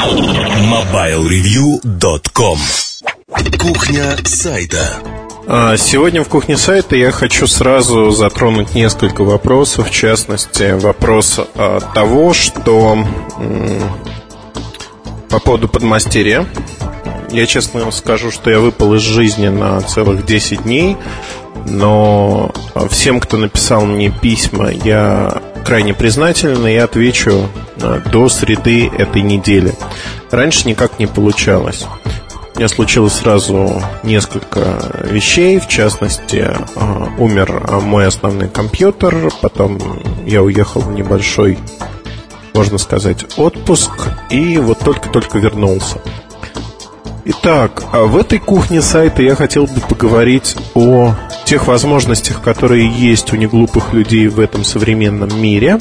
MobileReview.com Кухня сайта. А, Сегодня в кухне сайта я хочу сразу затронуть несколько вопросов, в частности, вопрос а, того, что по поводу подмастерья. Я честно скажу, что я выпал из жизни на целых 10 дней, но всем, кто написал мне письма, я крайне признателен, и отвечу э, до среды этой недели. Раньше никак не получалось. У меня случилось сразу несколько вещей, в частности, э, умер мой основной компьютер, потом я уехал в небольшой, можно сказать, отпуск, и вот только-только вернулся. Итак, а в этой кухне сайта я хотел бы поговорить о тех возможностях, которые есть у неглупых людей в этом современном мире,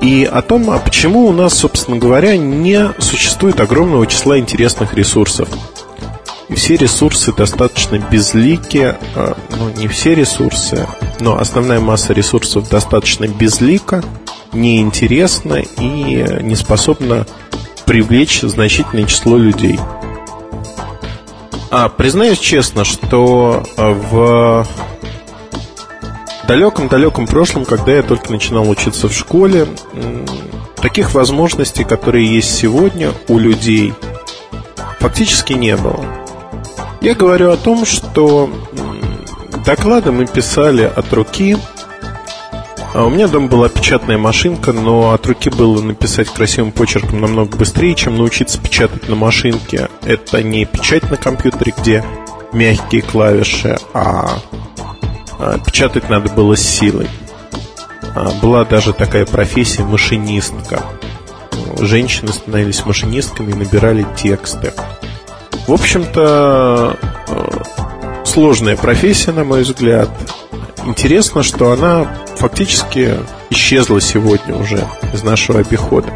и о том, а почему у нас, собственно говоря, не существует огромного числа интересных ресурсов. И все ресурсы достаточно безлики, а, ну не все ресурсы, но основная масса ресурсов достаточно безлика, неинтересна и не способна привлечь значительное число людей. А, признаюсь честно, что а, в далеком-далеком прошлом, когда я только начинал учиться в школе, таких возможностей, которые есть сегодня у людей, фактически не было. Я говорю о том, что доклады мы писали от руки, а у меня дома была печатная машинка, но от руки было написать красивым почерком намного быстрее, чем научиться печатать на машинке. Это не печать на компьютере, где мягкие клавиши, а, а печатать надо было с силой. А, была даже такая профессия машинистка. Женщины становились машинистками и набирали тексты. В общем-то, э, сложная профессия, на мой взгляд. Интересно, что она фактически исчезла сегодня уже из нашего обихода.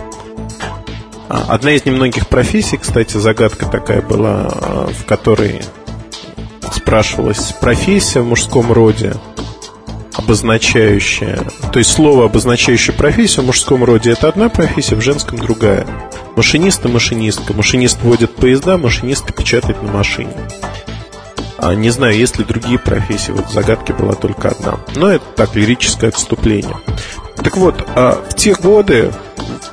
А, одна из немногих профессий, кстати, загадка такая была, а, в которой спрашивалась профессия в мужском роде, обозначающая, то есть слово, обозначающее профессию в мужском роде, это одна профессия, в женском другая. Машинист и машинистка. Машинист водит поезда, машинистка печатает на машине. А, не знаю, есть ли другие профессии. Вот загадки была только одна. Но это так, лирическое отступление. Так вот, а в те годы,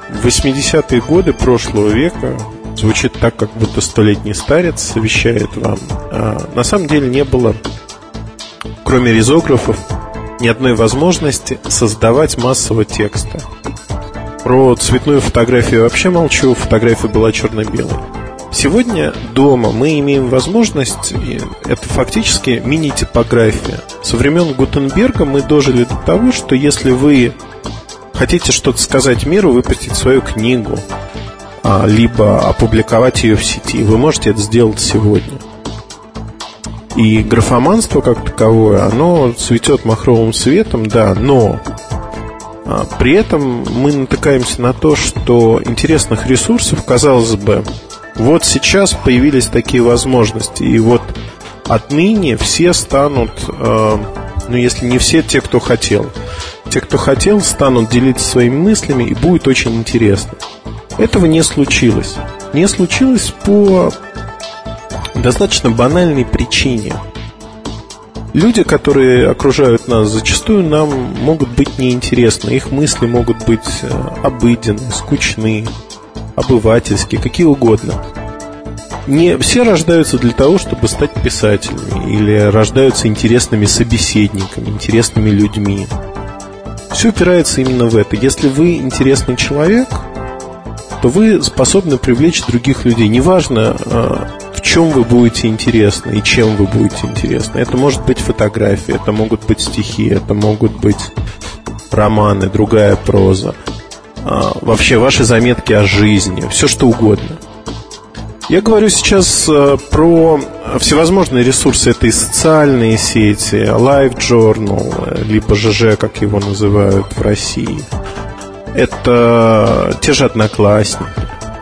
в 80-е годы прошлого века, звучит так, как будто столетний старец совещает вам. А на самом деле не было, кроме ризографов, ни одной возможности создавать массового текста. Про цветную фотографию вообще молчу, фотография была черно-белой. Сегодня дома мы имеем возможность, это фактически мини-типография. Со времен Гутенберга мы дожили до того, что если вы хотите что-то сказать миру, выпустить свою книгу, а, либо опубликовать ее в сети, вы можете это сделать сегодня. И графоманство как таковое, оно цветет махровым цветом, да, но а, при этом мы натыкаемся на то, что интересных ресурсов, казалось бы, вот сейчас появились такие возможности, и вот отныне все станут, э, ну если не все, те, кто хотел, те, кто хотел, станут делиться своими мыслями, и будет очень интересно. Этого не случилось. Не случилось по достаточно банальной причине. Люди, которые окружают нас, зачастую нам могут быть неинтересны. Их мысли могут быть э, обыденны, скучны, обывательские, какие угодно. Не все рождаются для того, чтобы стать писателями или рождаются интересными собеседниками, интересными людьми. Все упирается именно в это. Если вы интересный человек, то вы способны привлечь других людей. Неважно, а, в чем вы будете интересны и чем вы будете интересны. Это может быть фотография, это могут быть стихи, это могут быть романы, другая проза. А, вообще ваши заметки о жизни, все что угодно. Я говорю сейчас э, про всевозможные ресурсы. Это и социальные сети, Live Journal, либо ЖЖ, как его называют в России. Это те же одноклассники.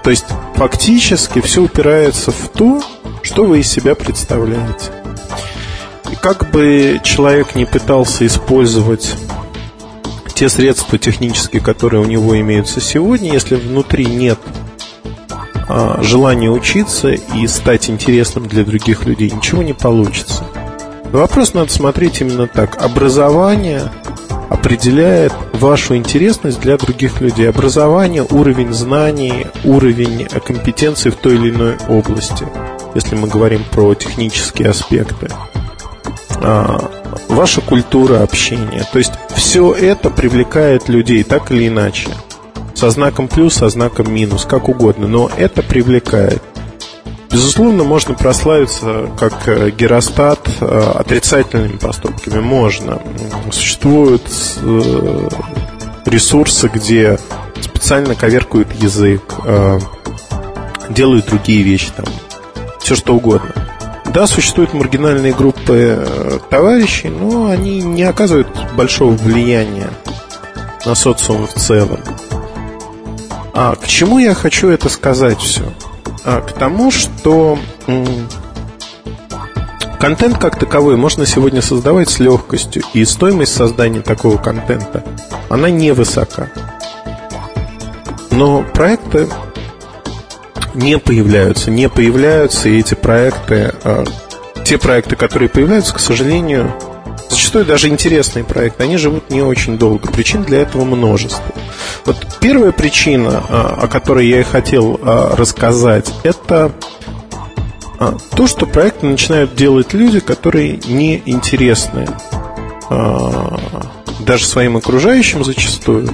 То есть фактически все упирается в то, что вы из себя представляете. И как бы человек не пытался использовать те средства технические, которые у него имеются сегодня, если внутри нет а, желания учиться и стать интересным для других людей, ничего не получится. Вопрос надо смотреть именно так. Образование определяет вашу интересность для других людей. Образование, уровень знаний, уровень компетенции в той или иной области, если мы говорим про технические аспекты. А, ваша культура общения. То есть все это привлекает людей так или иначе. Со знаком плюс, со знаком минус, как угодно. Но это привлекает. Безусловно, можно прославиться как э, геростат э, отрицательными поступками. Можно. Существуют э, ресурсы, где специально коверкают язык, делают другие вещи, там, все что угодно. Да, существуют маргинальные группы товарищей, но они не оказывают большого влияния на социум в целом. А к чему я хочу это сказать все? А, к тому, что контент как таковой можно сегодня создавать с легкостью, и стоимость создания такого контента, она невысока. Но проекты не появляются, не появляются, и эти проекты, а, те проекты, которые появляются, к сожалению, зачастую даже интересные проекты, они живут не очень долго. Причин для этого множество. Вот первая причина, а, о которой я и хотел а, рассказать, это то, что проекты начинают делать люди, которые не интересны даже своим окружающим зачастую,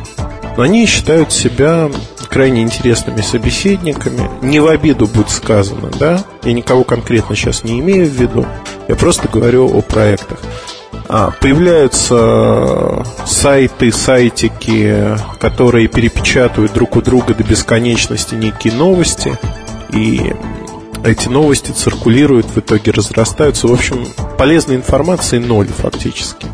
но они считают себя крайне интересными собеседниками. Не в обиду будет сказано, да? Я никого конкретно сейчас не имею в виду. Я просто говорю о проектах. А, появляются сайты, сайтики, которые перепечатывают друг у друга до бесконечности некие новости, и эти новости циркулируют, в итоге разрастаются. В общем, полезной информации ноль фактически.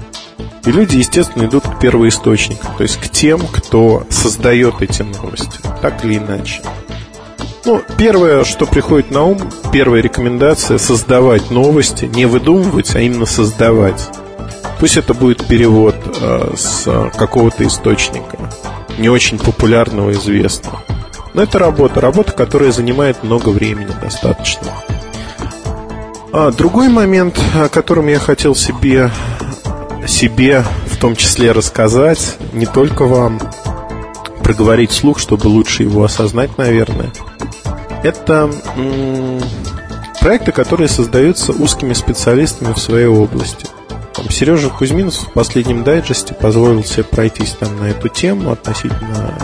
И люди, естественно, идут к первоисточникам, то есть к тем, кто создает эти новости, так или иначе. Ну, первое, что приходит на ум, первая рекомендация – создавать новости, не выдумывать, а именно создавать. Пусть это будет перевод э, с какого-то источника, не очень популярного, известного. Но это работа, работа, которая занимает много времени достаточно. А другой момент, о котором я хотел себе, себе в том числе рассказать, не только вам, проговорить вслух, чтобы лучше его осознать, наверное, это проекты, которые создаются узкими специалистами в своей области. Там Сережа Кузьминов в последнем дайджесте позволил себе пройтись там на эту тему относительно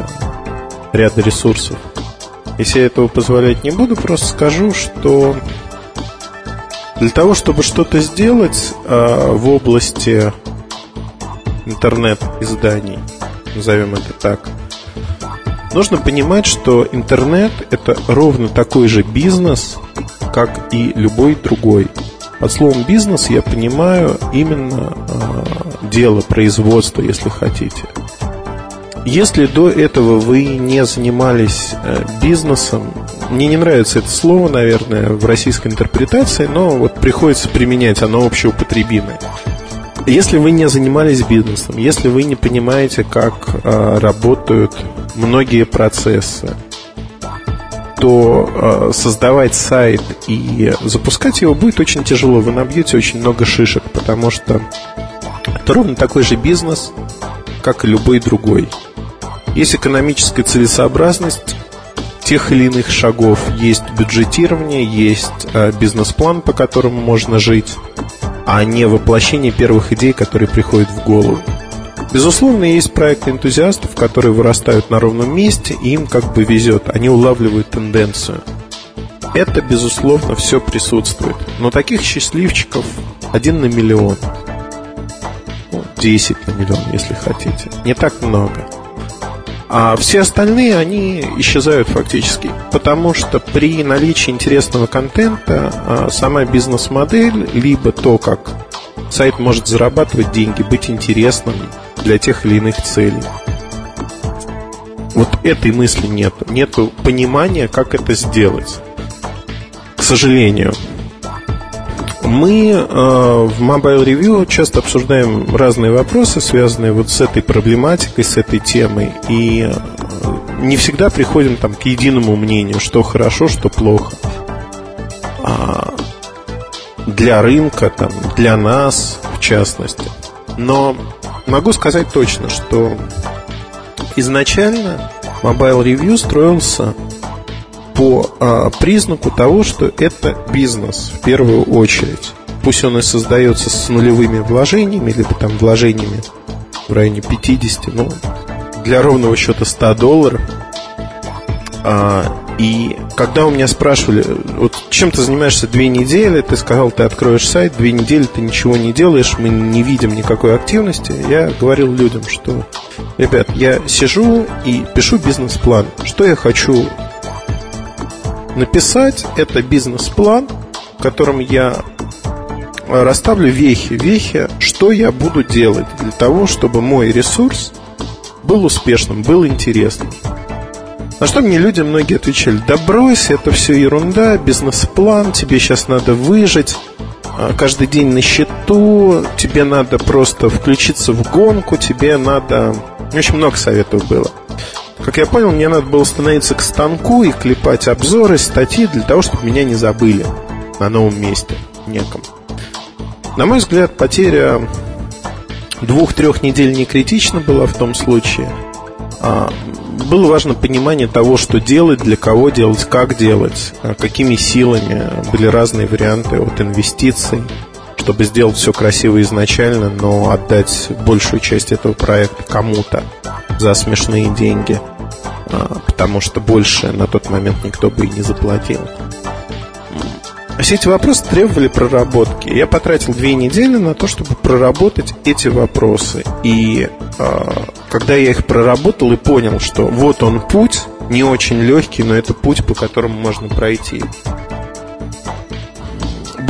ряда ресурсов. Если я этого позволять не буду, просто скажу, что для того, чтобы что-то сделать э, в области интернет-изданий, назовем это так, нужно понимать, что интернет это ровно такой же бизнес, как и любой другой. Под словом бизнес я понимаю именно э, дело, производство, если хотите. Если до этого вы не занимались э, бизнесом, мне не нравится это слово, наверное, в российской интерпретации, но вот приходится применять, оно общеупотребимое. Если вы не занимались бизнесом, если вы не понимаете, как э, работают многие процессы, то э, создавать сайт и запускать его будет очень тяжело. Вы набьете очень много шишек, потому что это ровно такой же бизнес, как и любой другой. Есть экономическая целесообразность тех или иных шагов, есть бюджетирование, есть э, бизнес-план, по которому можно жить, а не воплощение первых идей, которые приходят в голову. Безусловно, есть проекты энтузиастов, которые вырастают на ровном месте, и им как бы везет, они улавливают тенденцию. Это, безусловно, все присутствует. Но таких счастливчиков один на миллион. Ну, 10 на миллион, если хотите. Не так много. А все остальные, они исчезают фактически. Потому что при наличии интересного контента а, сама бизнес-модель, либо то, как сайт может зарабатывать деньги, быть интересным, для тех или иных целей. Вот этой мысли нет. Нету понимания, как это сделать. К сожалению. Мы э, в Mobile Review часто обсуждаем разные вопросы, связанные вот с этой проблематикой, с этой темой. И э, не всегда приходим там к единому мнению, что хорошо, что плохо. А для рынка, там, для нас, в частности. Но могу сказать точно, что изначально Mobile Review строился по а, признаку того, что это бизнес в первую очередь. Пусть он и создается с нулевыми вложениями, либо там вложениями в районе 50, ну, для ровного счета 100 долларов. А, и когда у меня спрашивали, вот чем ты занимаешься две недели, ты сказал, ты откроешь сайт, две недели ты ничего не делаешь, мы не видим никакой активности, я говорил людям, что, ребят, я сижу и пишу бизнес-план, что я хочу написать, это бизнес-план, в котором я расставлю вехи, вехи, что я буду делать для того, чтобы мой ресурс был успешным, был интересным. На что мне люди многие отвечали, да брось, это все ерунда, бизнес-план, тебе сейчас надо выжить, а, каждый день на счету, тебе надо просто включиться в гонку, тебе надо... Очень много советов было. Как я понял, мне надо было становиться к станку и клепать обзоры, статьи для того, чтобы меня не забыли на новом месте неком. На мой взгляд, потеря двух-трех недель не критична была в том случае. А, было важно понимание того, что делать, для кого делать, как делать, а, какими силами. Были разные варианты от инвестиций, чтобы сделать все красиво изначально, но отдать большую часть этого проекта кому-то за смешные деньги, а, потому что больше на тот момент никто бы и не заплатил. Все эти вопросы требовали проработки. Я потратил две недели на то, чтобы проработать эти вопросы. И э, когда я их проработал и понял, что вот он путь, не очень легкий, но это путь, по которому можно пройти.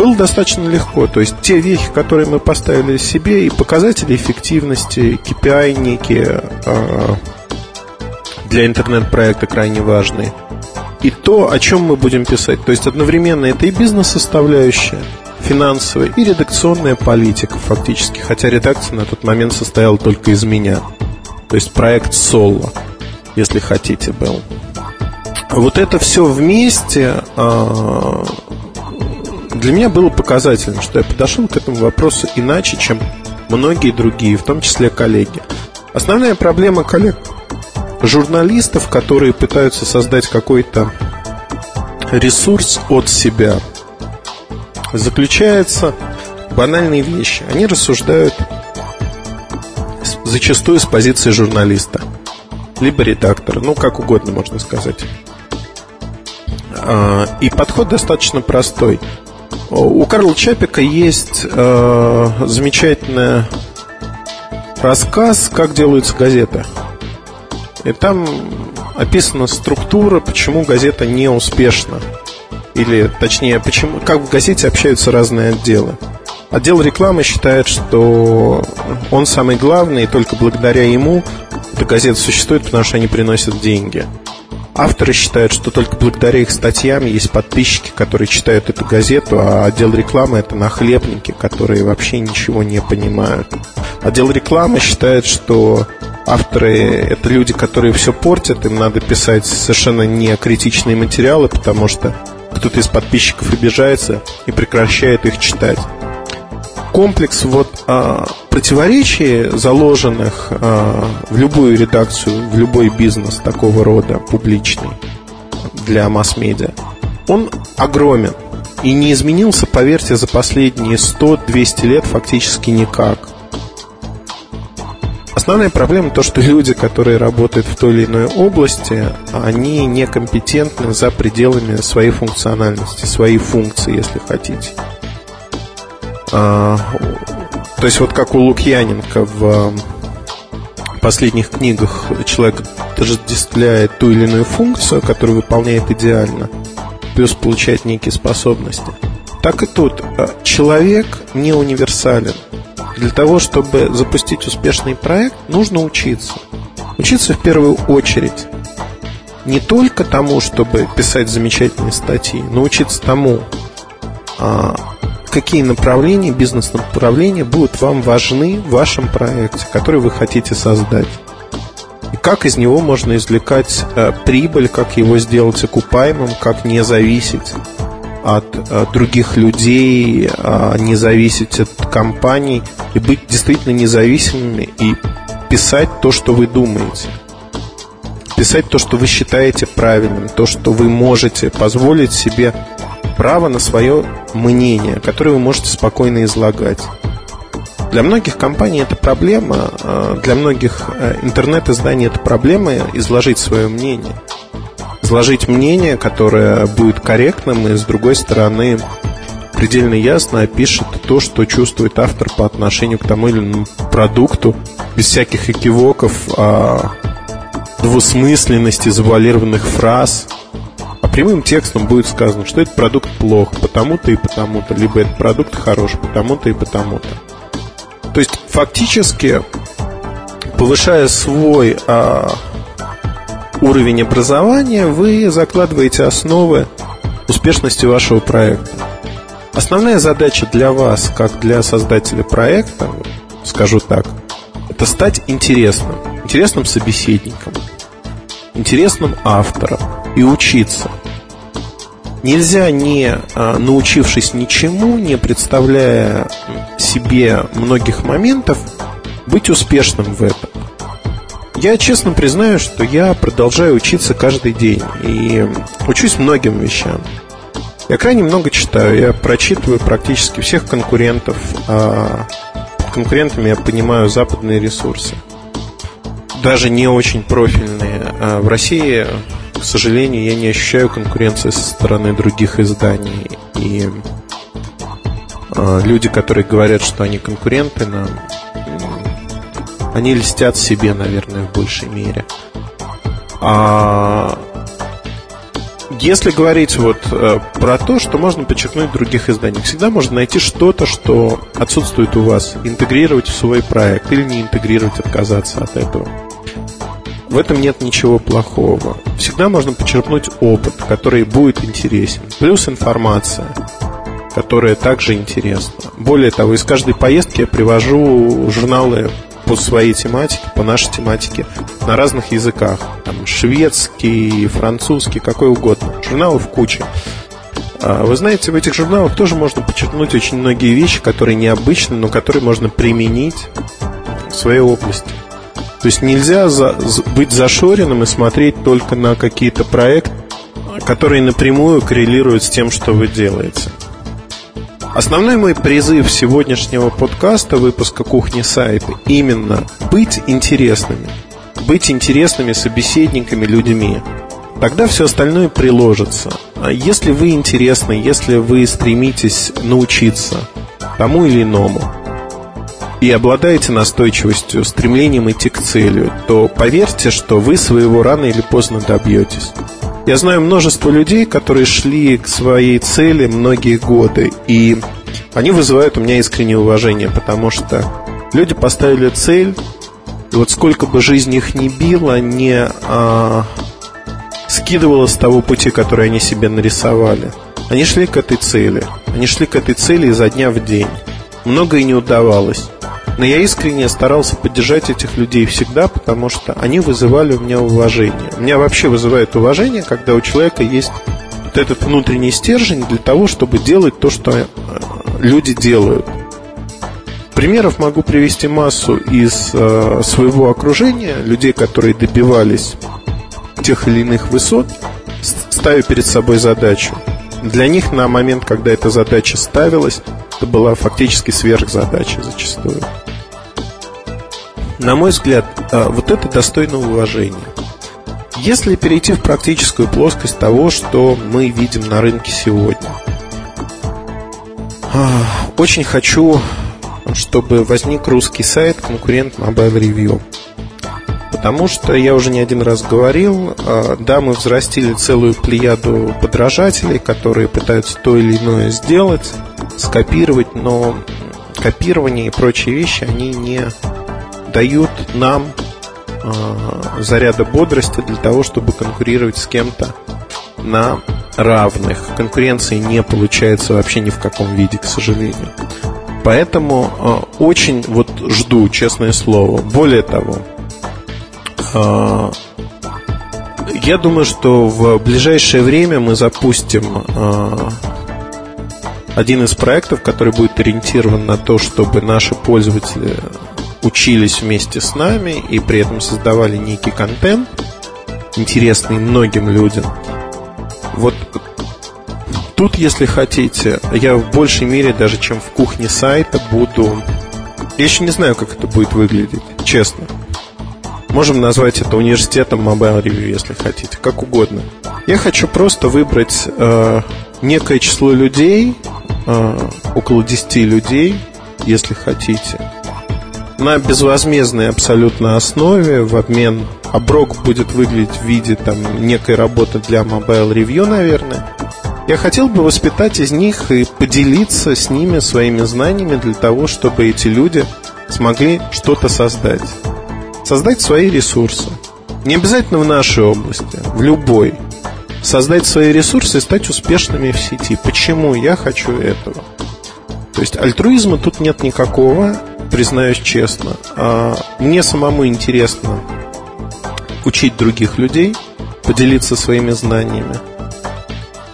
Было достаточно легко. То есть те вехи, которые мы поставили себе, и показатели эффективности, KPI некие э, для интернет-проекта крайне важные – и то, о чем мы будем писать. То есть одновременно это и бизнес-составляющая, финансовая, и редакционная политика фактически. Хотя редакция на тот момент состояла только из меня. То есть проект соло, если хотите, был. Вот это все вместе а, для меня было показательным, что я подошел к этому вопросу иначе, чем многие другие, в том числе коллеги. Основная проблема коллег журналистов, которые пытаются создать какой-то ресурс от себя, заключается в банальной вещи. Они рассуждают зачастую с позиции журналиста, либо редактора, ну, как угодно можно сказать. А, и подход достаточно простой. У Карла Чапика есть э, замечательный рассказ, как делаются газеты. И там описана структура, почему газета не успешна. Или, точнее, почему, как в газете общаются разные отделы. Отдел рекламы считает, что он самый главный, и только благодаря ему эта газета существует, потому что они приносят деньги. Авторы считают, что только благодаря их статьям есть подписчики, которые читают эту газету, а отдел рекламы это нахлебники, которые вообще ничего не понимают. Отдел рекламы считает, что авторы – это люди, которые все портят, им надо писать совершенно не критичные материалы, потому что кто-то из подписчиков обижается и прекращает их читать. Комплекс вот а, противоречий, заложенных а, в любую редакцию, в любой бизнес такого рода публичный для масс-медиа, он огромен и не изменился, поверьте, за последние 100-200 лет фактически никак. Основная проблема то, что люди, которые работают в той или иной области, они некомпетентны за пределами своей функциональности, своей функции, если хотите. А, то есть вот как у Лукьяненко в последних книгах человек отождествляет ту или иную функцию, которую выполняет идеально, плюс получает некие способности. Так и тут. Человек не универсален. Для того, чтобы запустить успешный проект, нужно учиться. Учиться в первую очередь не только тому, чтобы писать замечательные статьи, но учиться тому, а, какие направления, бизнес-направления будут вам важны в вашем проекте, который вы хотите создать. И как из него можно извлекать э, прибыль, как его сделать окупаемым, как не зависеть от э, других людей, э, не зависеть от компаний и быть действительно независимыми и писать то, что вы думаете. Писать то, что вы считаете правильным, то, что вы можете позволить себе право на свое мнение, которое вы можете спокойно излагать. Для многих компаний это проблема, а для многих э, интернет-изданий это проблема изложить свое мнение. Изложить мнение, которое будет корректным и, с другой стороны, предельно ясно опишет то, что чувствует автор по отношению к тому или иному продукту, без всяких экивоков, а двусмысленности, завуалированных фраз. А прямым текстом будет сказано, что этот продукт плох потому-то и потому-то, либо этот продукт хорош потому-то и потому-то. То есть фактически, повышая свой а, уровень образования, вы закладываете основы успешности вашего проекта. Основная задача для вас, как для создателя проекта, скажу так, это стать интересным, интересным собеседником, интересным автором и учиться – Нельзя, не а, научившись ничему, не представляя себе многих моментов, быть успешным в этом. Я честно признаю, что я продолжаю учиться каждый день и учусь многим вещам. Я крайне много читаю, я прочитываю практически всех конкурентов. А конкурентами я понимаю западные ресурсы. Даже не очень профильные. А в России к сожалению, я не ощущаю конкуренции со стороны других изданий. И э, люди, которые говорят, что они конкуренты нам, они льстят себе, наверное, в большей мере. А если говорить вот э, про то, что можно подчеркнуть в других изданиях, всегда можно найти что-то, что отсутствует у вас, интегрировать в свой проект или не интегрировать, отказаться от этого. В этом нет ничего плохого. Всегда можно почерпнуть опыт, который будет интересен. Плюс информация, которая также интересна. Более того, из каждой поездки я привожу журналы по своей тематике, по нашей тематике на разных языках. Там шведский, французский, какой угодно. Журналов куча. А, вы знаете, в этих журналах тоже можно подчеркнуть очень многие вещи, которые необычны, но которые можно применить в своей области. То есть нельзя за, быть зашоренным и смотреть только на какие-то проекты, которые напрямую коррелируют с тем, что вы делаете. Основной мой призыв сегодняшнего подкаста, выпуска «Кухни сайта» именно быть интересными. Быть интересными собеседниками, людьми. Тогда все остальное приложится. А если вы интересны, если вы стремитесь научиться тому или иному – и обладаете настойчивостью, стремлением идти к цели, то поверьте, что вы своего рано или поздно добьетесь. Я знаю множество людей, которые шли к своей цели многие годы, и они вызывают у меня искреннее уважение, потому что люди поставили цель, и вот сколько бы жизнь их не била, не а, скидывала с того пути, который они себе нарисовали. Они шли к этой цели. Они шли к этой цели изо дня в день. Многое не удавалось. Но я искренне старался поддержать этих людей всегда, потому что они вызывали у меня уважение. У меня вообще вызывает уважение, когда у человека есть вот этот внутренний стержень для того, чтобы делать то, что э, люди делают. Примеров могу привести массу из э, своего окружения, людей, которые добивались тех или иных высот, ставя перед собой задачу. Для них на момент, когда эта задача ставилась, это была фактически сверхзадача зачастую. На мой взгляд, а, вот это достойно уважения. Если перейти в практическую плоскость того, что мы видим на рынке сегодня, а, очень хочу, чтобы возник русский сайт конкурент Mobile Review. Потому что я уже не один раз говорил, а, да, мы взрастили целую плеяду подражателей, которые пытаются то или иное сделать, скопировать, но копирование и прочие вещи, они не дают нам э, заряда бодрости для того, чтобы конкурировать с кем-то на равных. Конкуренции не получается вообще ни в каком виде, к сожалению. Поэтому э, очень вот жду, честное слово. Более того, я думаю, что в ближайшее время мы запустим а, один из проектов, который будет ориентирован на то, чтобы наши пользователи учились вместе с нами и при этом создавали некий контент, интересный многим людям. Вот тут, если хотите, я в большей мере, даже чем в кухне сайта, буду... Я еще не знаю, как это будет выглядеть, честно. Можем назвать это университетом Mobile Review, если хотите, как угодно. Я хочу просто выбрать э, некое число людей, э, около 10 людей, если хотите, на безвозмездной абсолютно основе в обмен оброк будет выглядеть в виде там некой работы для Mobile Review, наверное. Я хотел бы воспитать из них и поделиться с ними своими знаниями для того, чтобы эти люди смогли что-то создать. Создать свои ресурсы. Не обязательно в нашей области, в любой. Создать свои ресурсы и стать успешными в сети. Почему я хочу этого? То есть альтруизма тут нет никакого, признаюсь честно. А мне самому интересно учить других людей, поделиться своими знаниями.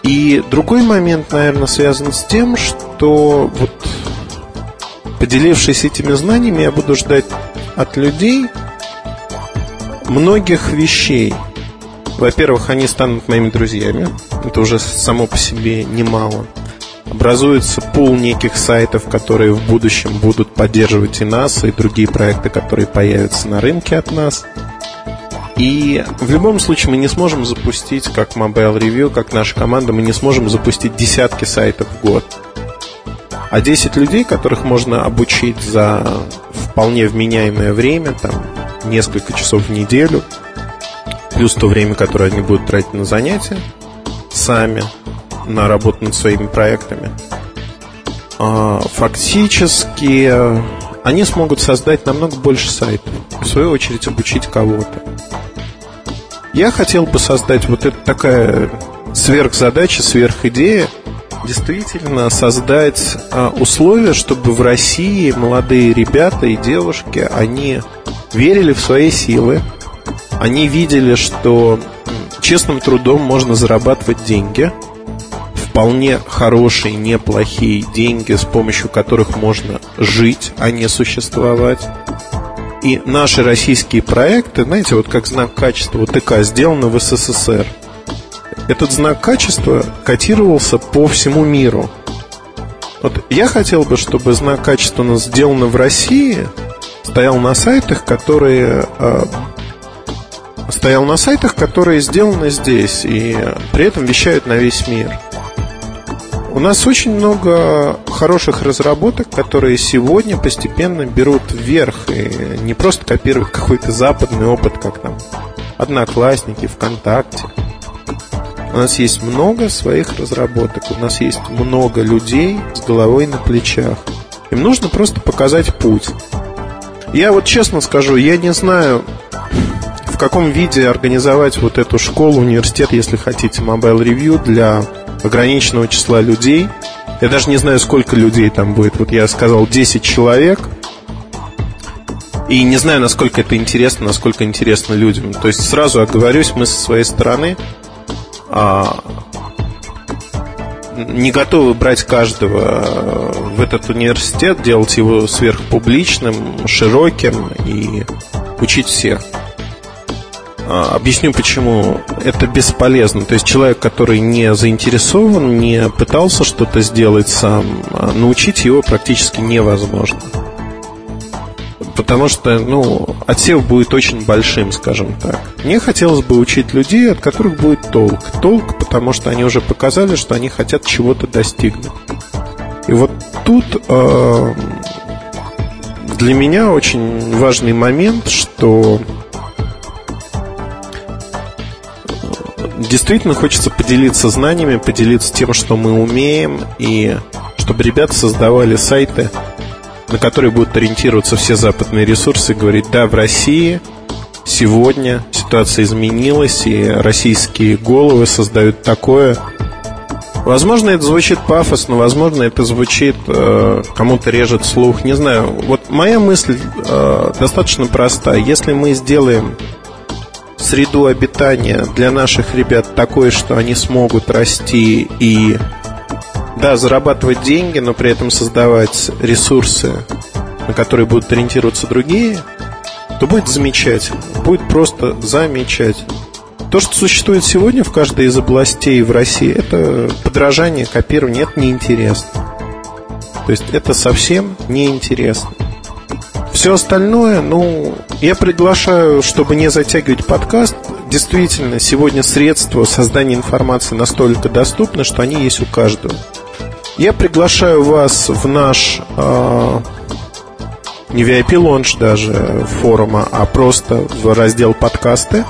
И другой момент, наверное, связан с тем, что вот поделившись этими знаниями, я буду ждать от людей многих вещей. Во-первых, они станут моими друзьями. Это уже само по себе немало. Образуется пул неких сайтов, которые в будущем будут поддерживать и нас, и другие проекты, которые появятся на рынке от нас. И в любом случае мы не сможем запустить, как Mobile Review, как наша команда, мы не сможем запустить десятки сайтов в год. А 10 людей, которых можно обучить за вполне вменяемое время, там, несколько часов в неделю, плюс то время, которое они будут тратить на занятия сами, на работу над своими проектами, а, фактически они смогут создать намного больше сайтов, в свою очередь обучить кого-то. Я хотел бы создать вот это такая сверхзадача, сверхидея, действительно создать а, условия, чтобы в России молодые ребята и девушки, они верили в свои силы, они видели, что честным трудом можно зарабатывать деньги, вполне хорошие, неплохие деньги, с помощью которых можно жить, а не существовать. И наши российские проекты, знаете, вот как знак качества УТК сделаны в СССР. Этот знак качества котировался по всему миру. Вот я хотел бы, чтобы знак качества у нас сделано в России стоял на сайтах, которые э, стоял на сайтах, которые сделаны здесь и при этом вещают на весь мир. У нас очень много хороших разработок, которые сегодня постепенно берут вверх и не просто копируют какой-то западный опыт, как там Одноклассники, ВКонтакте. У нас есть много своих разработок, у нас есть много людей с головой на плечах. Им нужно просто показать путь. Я вот честно скажу, я не знаю, в каком виде организовать вот эту школу, университет, если хотите, Mobile Review для ограниченного числа людей. Я даже не знаю, сколько людей там будет. Вот я сказал 10 человек. И не знаю, насколько это интересно, насколько интересно людям. То есть сразу оговорюсь, мы со своей стороны а, не готовы брать каждого в этот университет, делать его сверхпубличным, широким и учить всех. А, объясню, почему это бесполезно. То есть человек, который не заинтересован, не пытался что-то сделать сам, а научить его практически невозможно. Потому что, ну, отсев будет очень большим, скажем так. Мне хотелось бы учить людей, от которых будет толк. Толк, потому что они уже показали, что они хотят чего-то достигнуть. И вот тут э, для меня очень важный момент, что действительно хочется поделиться знаниями, поделиться тем, что мы умеем, и чтобы ребята создавали сайты, на которые будут ориентироваться все западные ресурсы, и говорить, да, в России сегодня ситуация изменилась, и российские головы создают такое. Возможно, это звучит пафосно, возможно, это звучит, э, кому-то режет слух, не знаю. Вот моя мысль э, достаточно проста. Если мы сделаем среду обитания для наших ребят такой, что они смогут расти и, да, зарабатывать деньги, но при этом создавать ресурсы, на которые будут ориентироваться другие, то будет замечательно. Будет просто замечательно. То, что существует сегодня в каждой из областей в России, это подражание, копирование, это неинтересно. То есть это совсем неинтересно. Все остальное, ну, я приглашаю, чтобы не затягивать подкаст. Действительно, сегодня средства создания информации настолько доступны, что они есть у каждого. Я приглашаю вас в наш э, не VIP-лонж даже форума, а просто в раздел подкасты,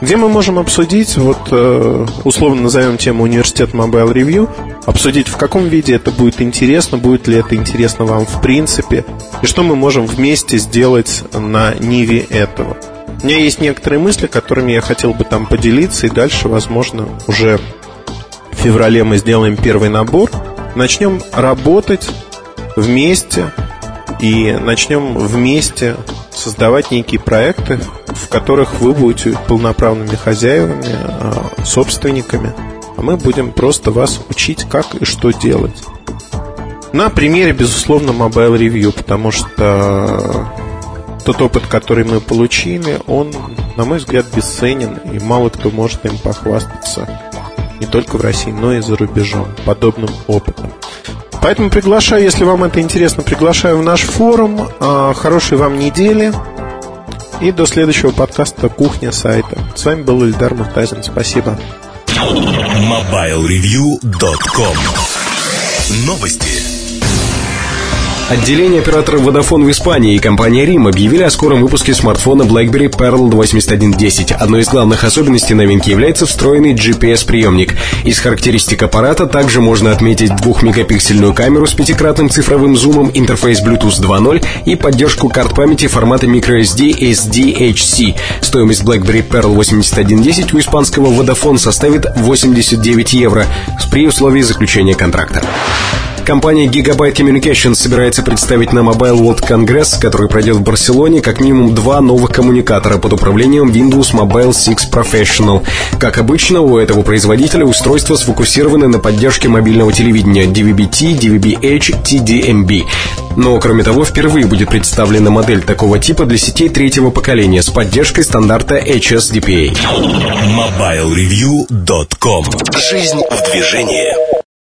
где мы можем обсудить, вот э, условно назовем тему университет Mobile Review, обсудить в каком виде это будет интересно, будет ли это интересно вам в принципе, и что мы можем вместе сделать на ниве этого. У меня есть некоторые мысли, которыми я хотел бы там поделиться, и дальше, возможно, уже в феврале мы сделаем первый набор, начнем работать вместе и начнем вместе создавать некие проекты, в которых вы будете полноправными хозяевами, а, собственниками, а мы будем просто вас учить, как и что делать. На примере, безусловно, Mobile Review, потому что тот опыт, который мы получили, он, на мой взгляд, бесценен, и мало кто может им похвастаться не только в России, но и за рубежом подобным опытом. Поэтому приглашаю, если вам это интересно, приглашаю в наш форум. А, хорошей вам недели. И до следующего подкаста «Кухня сайта». С вами был Ильдар Муртазин. Спасибо. MobileReview.com Новости. Отделение оператора Vodafone в Испании и компания RIM объявили о скором выпуске смартфона BlackBerry Pearl 8110. Одной из главных особенностей новинки является встроенный GPS-приемник. Из характеристик аппарата также можно отметить двухмегапиксельную камеру с пятикратным цифровым зумом, интерфейс Bluetooth 2.0 и поддержку карт памяти формата microSD SDHC. Стоимость BlackBerry Pearl 8110 у испанского Vodafone составит 89 евро при условии заключения контракта. Компания Gigabyte Communications собирается представить на Mobile World Congress, который пройдет в Барселоне, как минимум два новых коммуникатора под управлением Windows Mobile 6 Professional. Как обычно, у этого производителя устройства сфокусированы на поддержке мобильного телевидения DVB-T, DVB-H, TDMB. Но, кроме того, впервые будет представлена модель такого типа для сетей третьего поколения с поддержкой стандарта HSDPA. MobileReview.com Жизнь в движении.